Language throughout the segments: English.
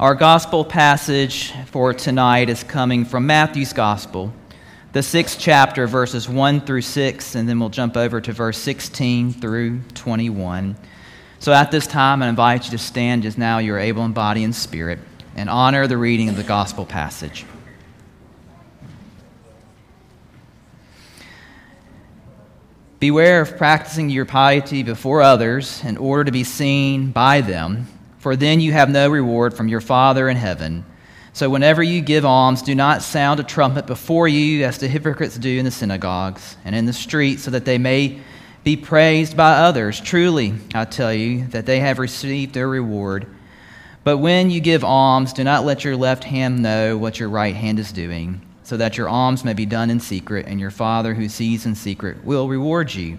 Our gospel passage for tonight is coming from Matthew's gospel, the sixth chapter, verses 1 through 6, and then we'll jump over to verse 16 through 21. So at this time, I invite you to stand as now you are able in body and spirit and honor the reading of the gospel passage. Beware of practicing your piety before others in order to be seen by them, for then you have no reward from your Father in heaven. So whenever you give alms, do not sound a trumpet before you, as the hypocrites do in the synagogues and in the streets, so that they may be praised by others. Truly, I tell you that they have received their reward. But when you give alms, do not let your left hand know what your right hand is doing so that your alms may be done in secret, and your Father who sees in secret will reward you.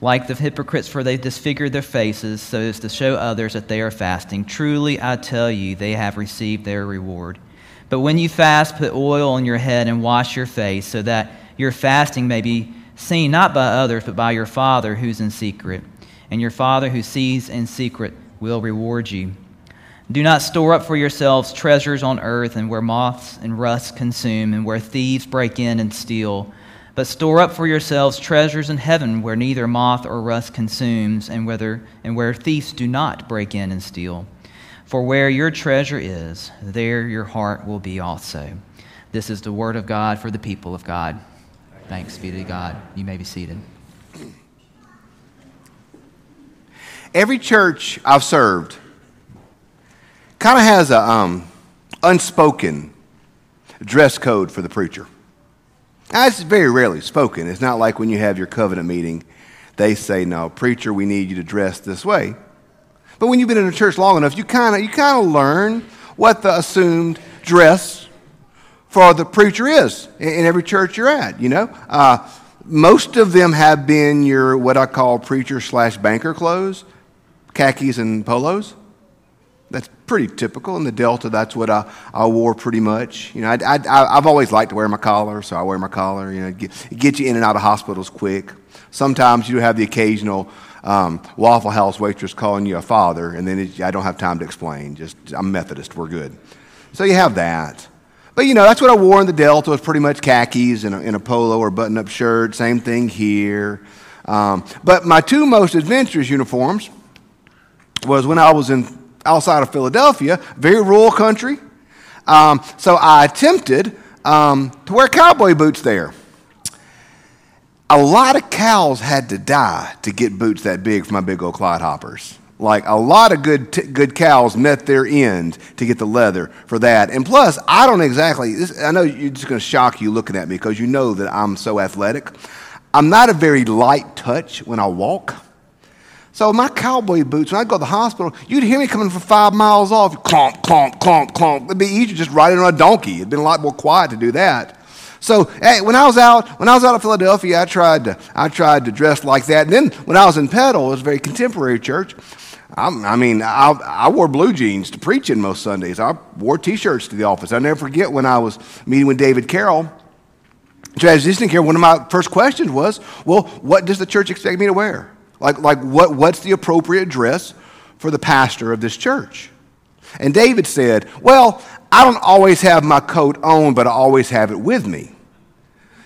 like the hypocrites, for they disfigure their faces so as to show others that they are fasting. Truly, I tell you, they have received their reward. But when you fast, put oil on your head and wash your face, so that your fasting may be seen not by others, but by your Father who's in secret. And your Father who sees in secret will reward you. Do not store up for yourselves treasures on earth and where moths and rust consume and where thieves break in and steal. But store up for yourselves treasures in heaven where neither moth or rust consumes and, whether, and where thieves do not break in and steal. For where your treasure is, there your heart will be also. This is the word of God for the people of God. Thanks be to God. You may be seated. Every church I've served, kind of has a um, unspoken dress code for the preacher. It's very rarely spoken. It's not like when you have your covenant meeting, they say, "No, preacher, we need you to dress this way." But when you've been in a church long enough, you kind of you kind of learn what the assumed dress for the preacher is in every church you're at. You know, uh, most of them have been your what I call preacher slash banker clothes, khakis and polos. Pretty typical. In the Delta, that's what I, I wore pretty much. You know, I, I, I've always liked to wear my collar, so I wear my collar. You know, get, get you in and out of hospitals quick. Sometimes you have the occasional um, Waffle House waitress calling you a father, and then it, I don't have time to explain. Just I'm Methodist, we're good. So you have that. But you know, that's what I wore in the Delta was pretty much khakis and a, and a polo or button-up shirt. Same thing here. Um, but my two most adventurous uniforms was when I was in outside of Philadelphia, very rural country. Um, so I attempted um, to wear cowboy boots there. A lot of cows had to die to get boots that big for my big old clodhoppers. Like a lot of good, t- good cows met their end to get the leather for that. And plus, I don't exactly, this, I know you're just going to shock you looking at me because you know that I'm so athletic. I'm not a very light touch when I walk. So my cowboy boots, when I'd go to the hospital, you'd hear me coming from five miles off, clomp, clomp, clomp, clomp. It'd be easier just riding on a donkey. It'd been a lot more quiet to do that. So hey, when I was out, when I was out of Philadelphia, I tried to, I tried to dress like that. And then when I was in Petal, it was a very contemporary church. I, I mean, I, I, wore blue jeans to preach in most Sundays. I wore T-shirts to the office. I never forget when I was meeting with David Carroll, transitioning here. One of my first questions was, "Well, what does the church expect me to wear?" Like, like what, what's the appropriate dress for the pastor of this church? And David said, Well, I don't always have my coat on, but I always have it with me.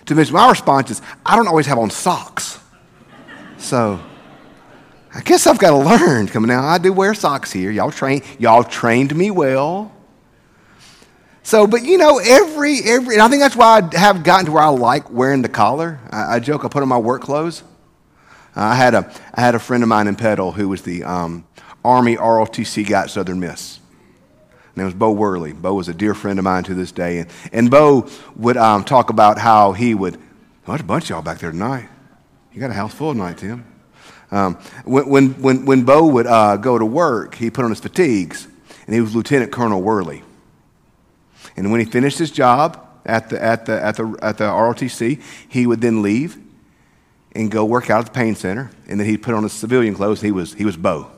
To which my response is, I don't always have on socks. So I guess I've got to learn. Coming out, I do wear socks here. Y'all train, y'all trained me well. So, but you know, every every, and I think that's why I have gotten to where I like wearing the collar. I, I joke, I put on my work clothes. Uh, I, had a, I had a friend of mine in Petal who was the um, Army ROTC guy at Southern Miss. His name was Bo Worley. Bo was a dear friend of mine to this day. And, and Bo would um, talk about how he would, oh, there's a bunch of y'all back there tonight. You got a house full tonight, Tim. Um, when, when, when, when Bo would uh, go to work, he put on his fatigues, and he was Lieutenant Colonel Worley. And when he finished his job at the, at the, at the, at the ROTC, he would then leave and go work out at the Payne Center. And then he'd put on his civilian clothes. He was, he was Bo.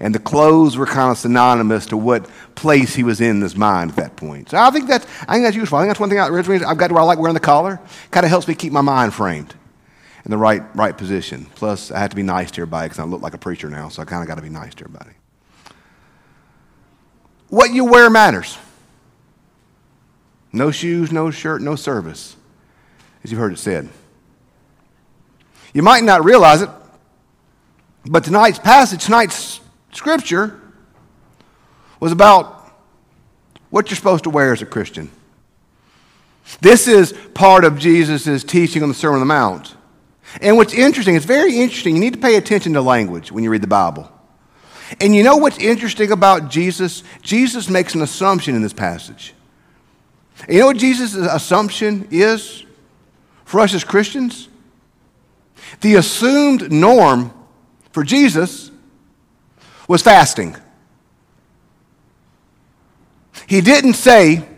And the clothes were kind of synonymous to what place he was in his mind at that point. So I think that's, I think that's useful. I think that's one thing I, I've got to where I like wearing the collar. Kind of helps me keep my mind framed in the right, right position. Plus, I have to be nice to everybody because I look like a preacher now, so I kind of got to be nice to everybody. What you wear matters. No shoes, no shirt, no service, as you've heard it said. You might not realize it, but tonight's passage, tonight's scripture, was about what you're supposed to wear as a Christian. This is part of Jesus' teaching on the Sermon on the Mount. And what's interesting, it's very interesting. You need to pay attention to language when you read the Bible. And you know what's interesting about Jesus? Jesus makes an assumption in this passage. And you know what Jesus' assumption is for us as Christians? The assumed norm for Jesus was fasting. He didn't say,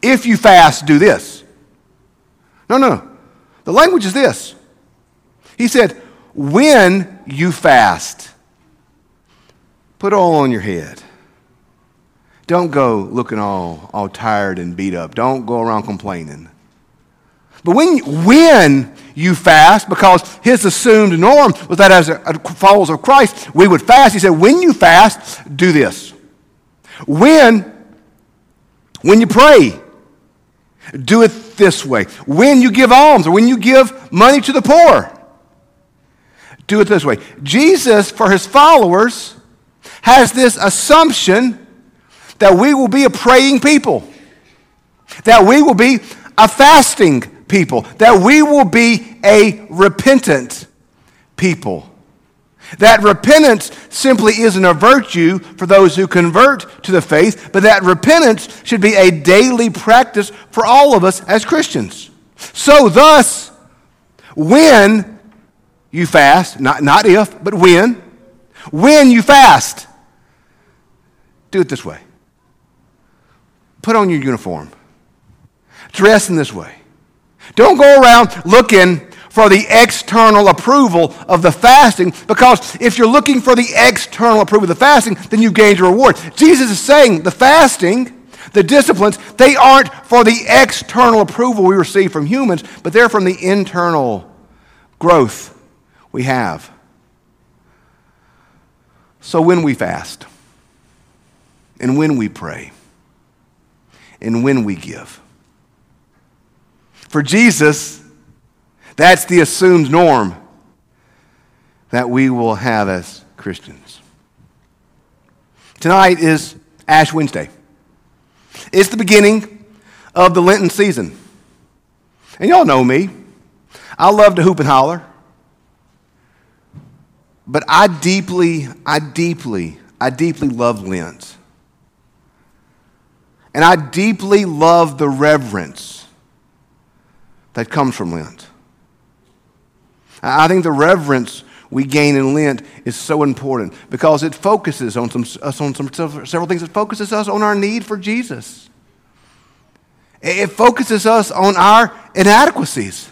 if you fast, do this. No, no. The language is this he said, when you fast, put oil on your head. Don't go looking all, all tired and beat up. Don't go around complaining. But when, when you fast, because his assumed norm was that as a, a followers of Christ, we would fast. He said, when you fast, do this. When, when you pray, do it this way. When you give alms or when you give money to the poor, do it this way. Jesus, for his followers, has this assumption that we will be a praying people, that we will be a fasting people, that we will be a repentant people. That repentance simply isn't a virtue for those who convert to the faith, but that repentance should be a daily practice for all of us as Christians. So, thus, when you fast, not, not if, but when. When you fast, do it this way. Put on your uniform. Dress in this way. Don't go around looking for the external approval of the fasting because if you're looking for the external approval of the fasting, then you gained your reward. Jesus is saying the fasting, the disciplines, they aren't for the external approval we receive from humans, but they're from the internal growth we have. So when we fast, and when we pray, and when we give, for Jesus, that's the assumed norm that we will have as Christians. Tonight is Ash Wednesday. It's the beginning of the Lenten season. And y'all know me. I love to hoop and holler. But I deeply, I deeply, I deeply love Lent. And I deeply love the reverence that comes from Lent. I think the reverence we gain in Lent is so important because it focuses on, some, us on some, several things. It focuses us on our need for Jesus. It focuses us on our inadequacies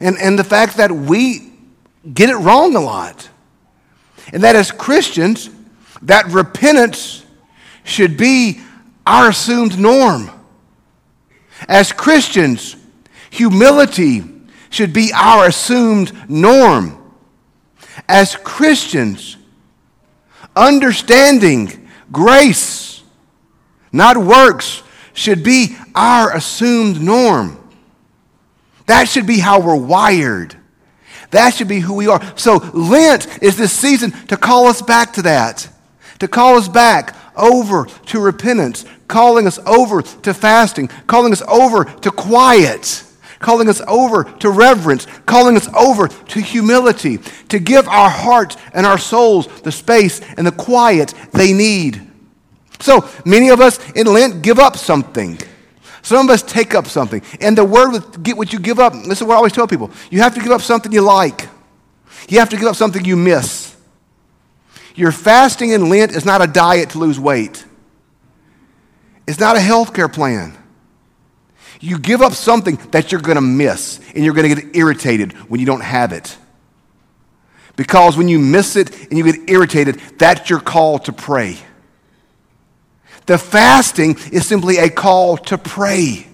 and, and the fact that we get it wrong a lot. And that as Christians, that repentance should be our assumed norm. As Christians, humility should be our assumed norm. As Christians, understanding grace, not works, should be our assumed norm. That should be how we're wired. That should be who we are. So Lent is this season to call us back to that, to call us back over to repentance, calling us over to fasting, calling us over to quiet, calling us over to reverence, calling us over to humility, to give our hearts and our souls the space and the quiet they need. So many of us in Lent give up something. Some of us take up something. And the word with get what you give up, this is what I always tell people. You have to give up something you like. You have to give up something you miss. Your fasting in Lent is not a diet to lose weight. It's not a health care plan. You give up something that you're going to miss, and you're going to get irritated when you don't have it. Because when you miss it and you get irritated, that's your call to pray. The fasting is simply a call to pray.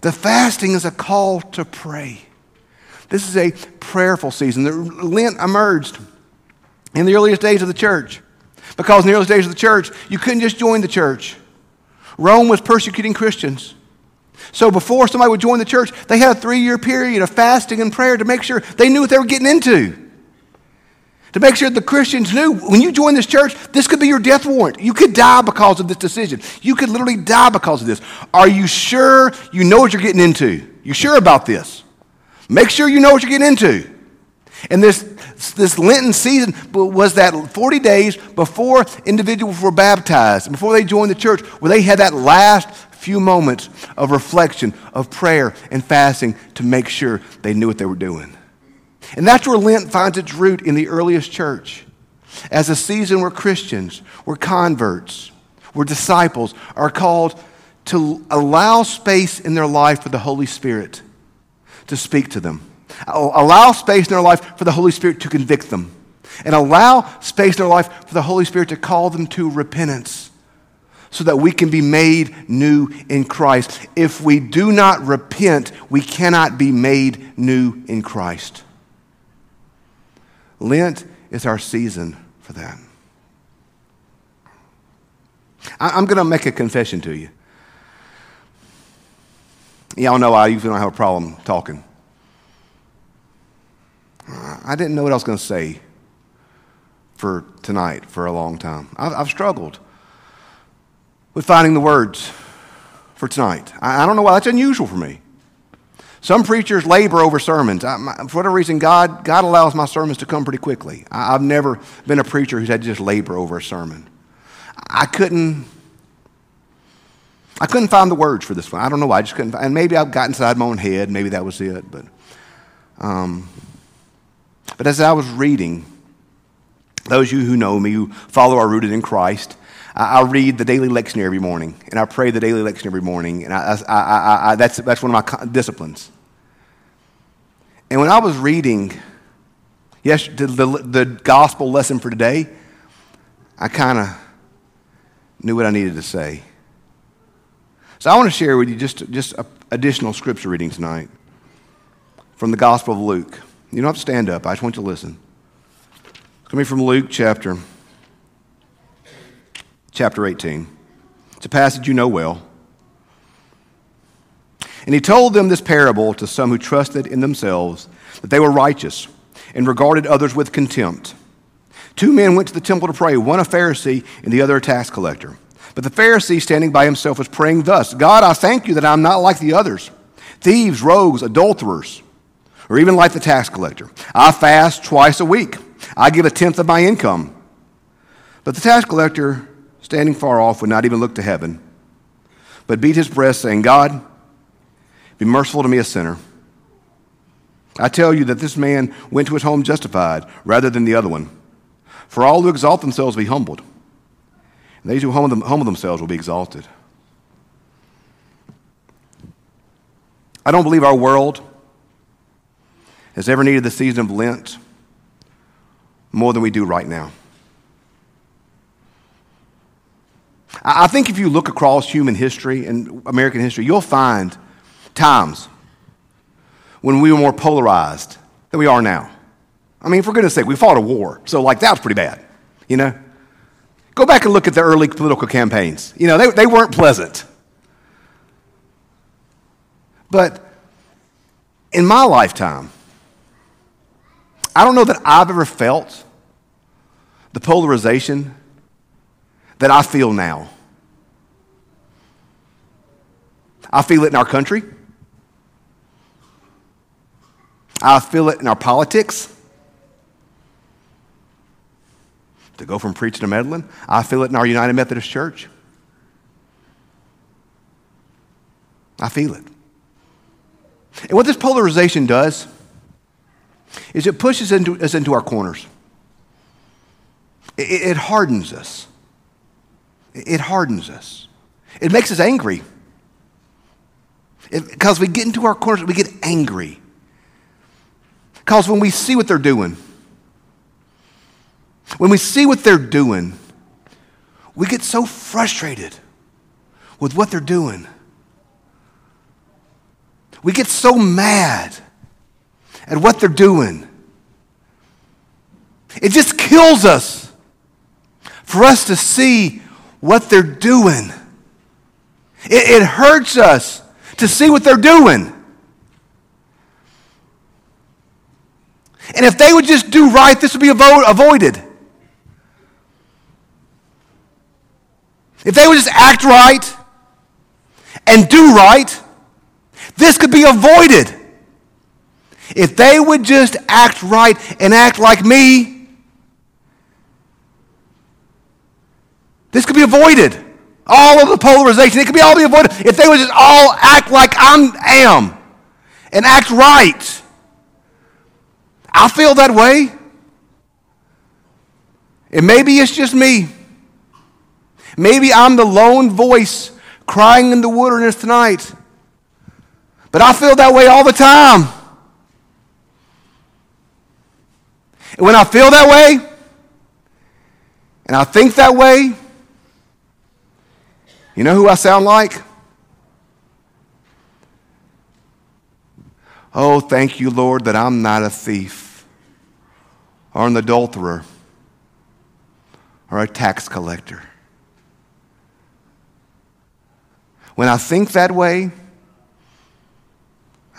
The fasting is a call to pray. This is a prayerful season. The Lent emerged in the earliest days of the church. Because in the earliest days of the church, you couldn't just join the church. Rome was persecuting Christians. So before somebody would join the church, they had a three year period of fasting and prayer to make sure they knew what they were getting into. To make sure the Christians knew when you join this church, this could be your death warrant. You could die because of this decision. You could literally die because of this. Are you sure you know what you're getting into? You sure about this? Make sure you know what you're getting into. And this, this Lenten season was that 40 days before individuals were baptized, before they joined the church, where they had that last few moments of reflection, of prayer and fasting to make sure they knew what they were doing. And that's where Lent finds its root in the earliest church as a season where Christians, where converts, where disciples are called to allow space in their life for the Holy Spirit to speak to them. Allow space in their life for the Holy Spirit to convict them. And allow space in their life for the Holy Spirit to call them to repentance so that we can be made new in Christ. If we do not repent, we cannot be made new in Christ. Lent is our season for that. I'm going to make a confession to you. Y'all know I usually don't have a problem talking. I didn't know what I was going to say for tonight for a long time. I've, I've struggled with finding the words for tonight. I, I, don't know why. That's unusual for me. Some preachers labor over sermons. I, my, for whatever reason, God, God allows my sermons to come pretty quickly. I, I've never been a preacher who's had to just labor over a sermon. I couldn't. I couldn't find the words for this one. I don't know why. I just couldn't. Find, And maybe I've got inside my own head. Maybe that was it. But, um, but as I was reading, those of you who know me, who follow our rooted in Christ, I, I read the daily lectionary every morning, and I pray the daily lectionary every morning, and I, I, that's, that's one of my disciplines. And when I was reading, yes, the, the, the gospel lesson for today, I kind of knew what I needed to say. So I want to share with you just, just additional scripture reading tonight from the Gospel of Luke. You don't have to stand up, I just want you to listen. Coming from Luke chapter chapter 18. It's a passage you know well. And he told them this parable to some who trusted in themselves that they were righteous and regarded others with contempt. Two men went to the temple to pray, one a Pharisee and the other a tax collector. But the Pharisee, standing by himself, was praying thus God, I thank you that I'm not like the others thieves, rogues, adulterers, or even like the tax collector. I fast twice a week, I give a tenth of my income. But the tax collector, standing far off, would not even look to heaven, but beat his breast, saying, God, be merciful to me, a sinner. I tell you that this man went to his home justified rather than the other one. For all who exalt themselves will be humbled, and those who humble, humble themselves will be exalted. I don't believe our world has ever needed the season of Lent more than we do right now. I think if you look across human history and American history, you'll find times when we were more polarized than we are now. I mean, for goodness sake, we fought a war, so like that was pretty bad, you know? Go back and look at the early political campaigns. You know, they, they weren't pleasant. But in my lifetime, I don't know that I've ever felt the polarization that I feel now. I feel it in our country. I feel it in our politics. To go from preaching to meddling, I feel it in our United Methodist Church. I feel it. And what this polarization does is it pushes into, us into our corners. It, it hardens us. It hardens us. It makes us angry. Because we get into our corners, we get angry. Because when we see what they're doing, when we see what they're doing, we get so frustrated with what they're doing. We get so mad at what they're doing. It just kills us for us to see what they're doing. It, it hurts us to see what they're doing. And if they would just do right, this would be avo- avoided. If they would just act right and do right, this could be avoided. If they would just act right and act like me, this could be avoided. All of the polarization, it could be all be avoided if they would just all act like I am and act right. I feel that way. And maybe it's just me. Maybe I'm the lone voice crying in the wilderness tonight. But I feel that way all the time. And when I feel that way, and I think that way, you know who I sound like? Oh, thank you, Lord, that I'm not a thief or an adulterer or a tax collector. When I think that way,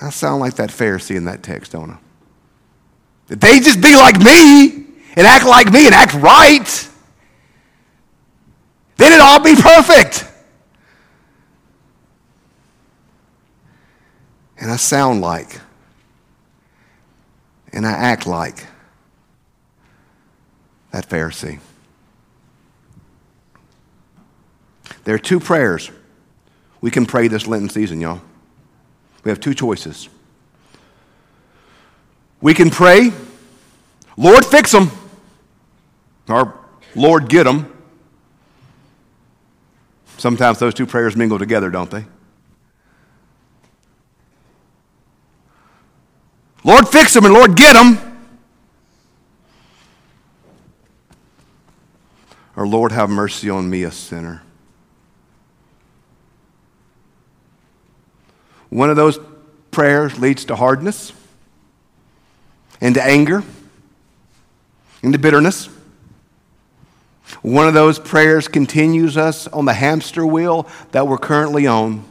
I sound like that Pharisee in that text, don't I? That they just be like me and act like me and act right, then it'd all be perfect. And I sound like, and I act like that Pharisee. There are two prayers we can pray this Lenten season, y'all. We have two choices. We can pray, Lord, fix them, or Lord, get them. Sometimes those two prayers mingle together, don't they? Lord, fix them, and Lord, get them. Or Lord, have mercy on me, a sinner. One of those prayers leads to hardness, into anger, into bitterness. One of those prayers continues us on the hamster wheel that we're currently on.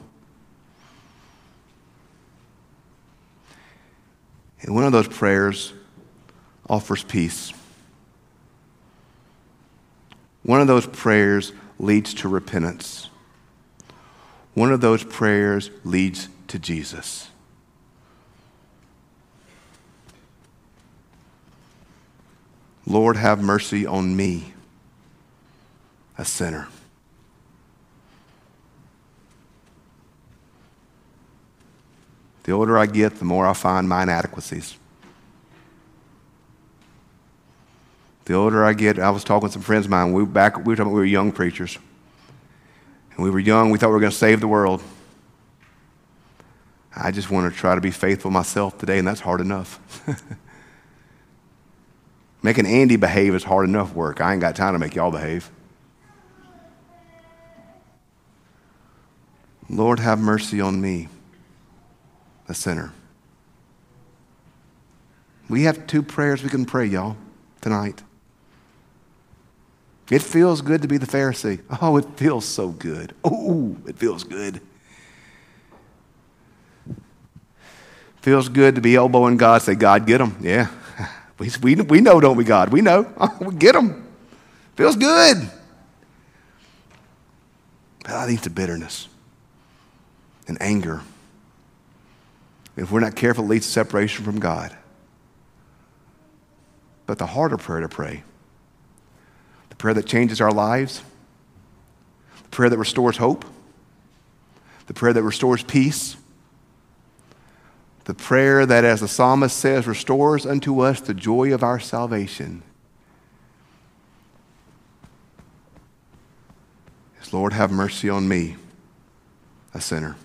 And one of those prayers offers peace. One of those prayers leads to repentance. One of those prayers leads to Jesus. Lord, have mercy on me, a sinner. The older I get, the more I find my inadequacies. The older I get, I was talking with some friends of mine. We were back. We were talking. We were young preachers, and we were young. We thought we were going to save the world. I just want to try to be faithful myself today, and that's hard enough. Making Andy behave is hard enough work. I ain't got time to make y'all behave. Lord, have mercy on me, a sinner. We have two prayers we can pray, y'all, tonight. It feels good to be the Pharisee. Oh, it feels so good. Oh, it feels good. Feels good to be elbowing God, say, God, get him. Yeah. We, we, we know, don't we, God? We know. we get them. Feels good. But I think the bitterness and anger. If we're not careful, it leads to separation from God. But the harder prayer to pray, the prayer that changes our lives, the prayer that restores hope, the prayer that restores peace, the prayer that, as the psalmist says, restores unto us the joy of our salvation Is Lord, have mercy on me, a sinner.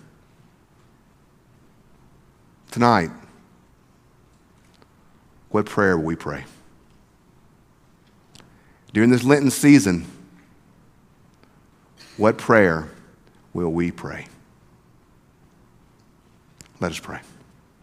Tonight, what prayer will we pray? During this Lenten season, what prayer will we pray? Let us pray.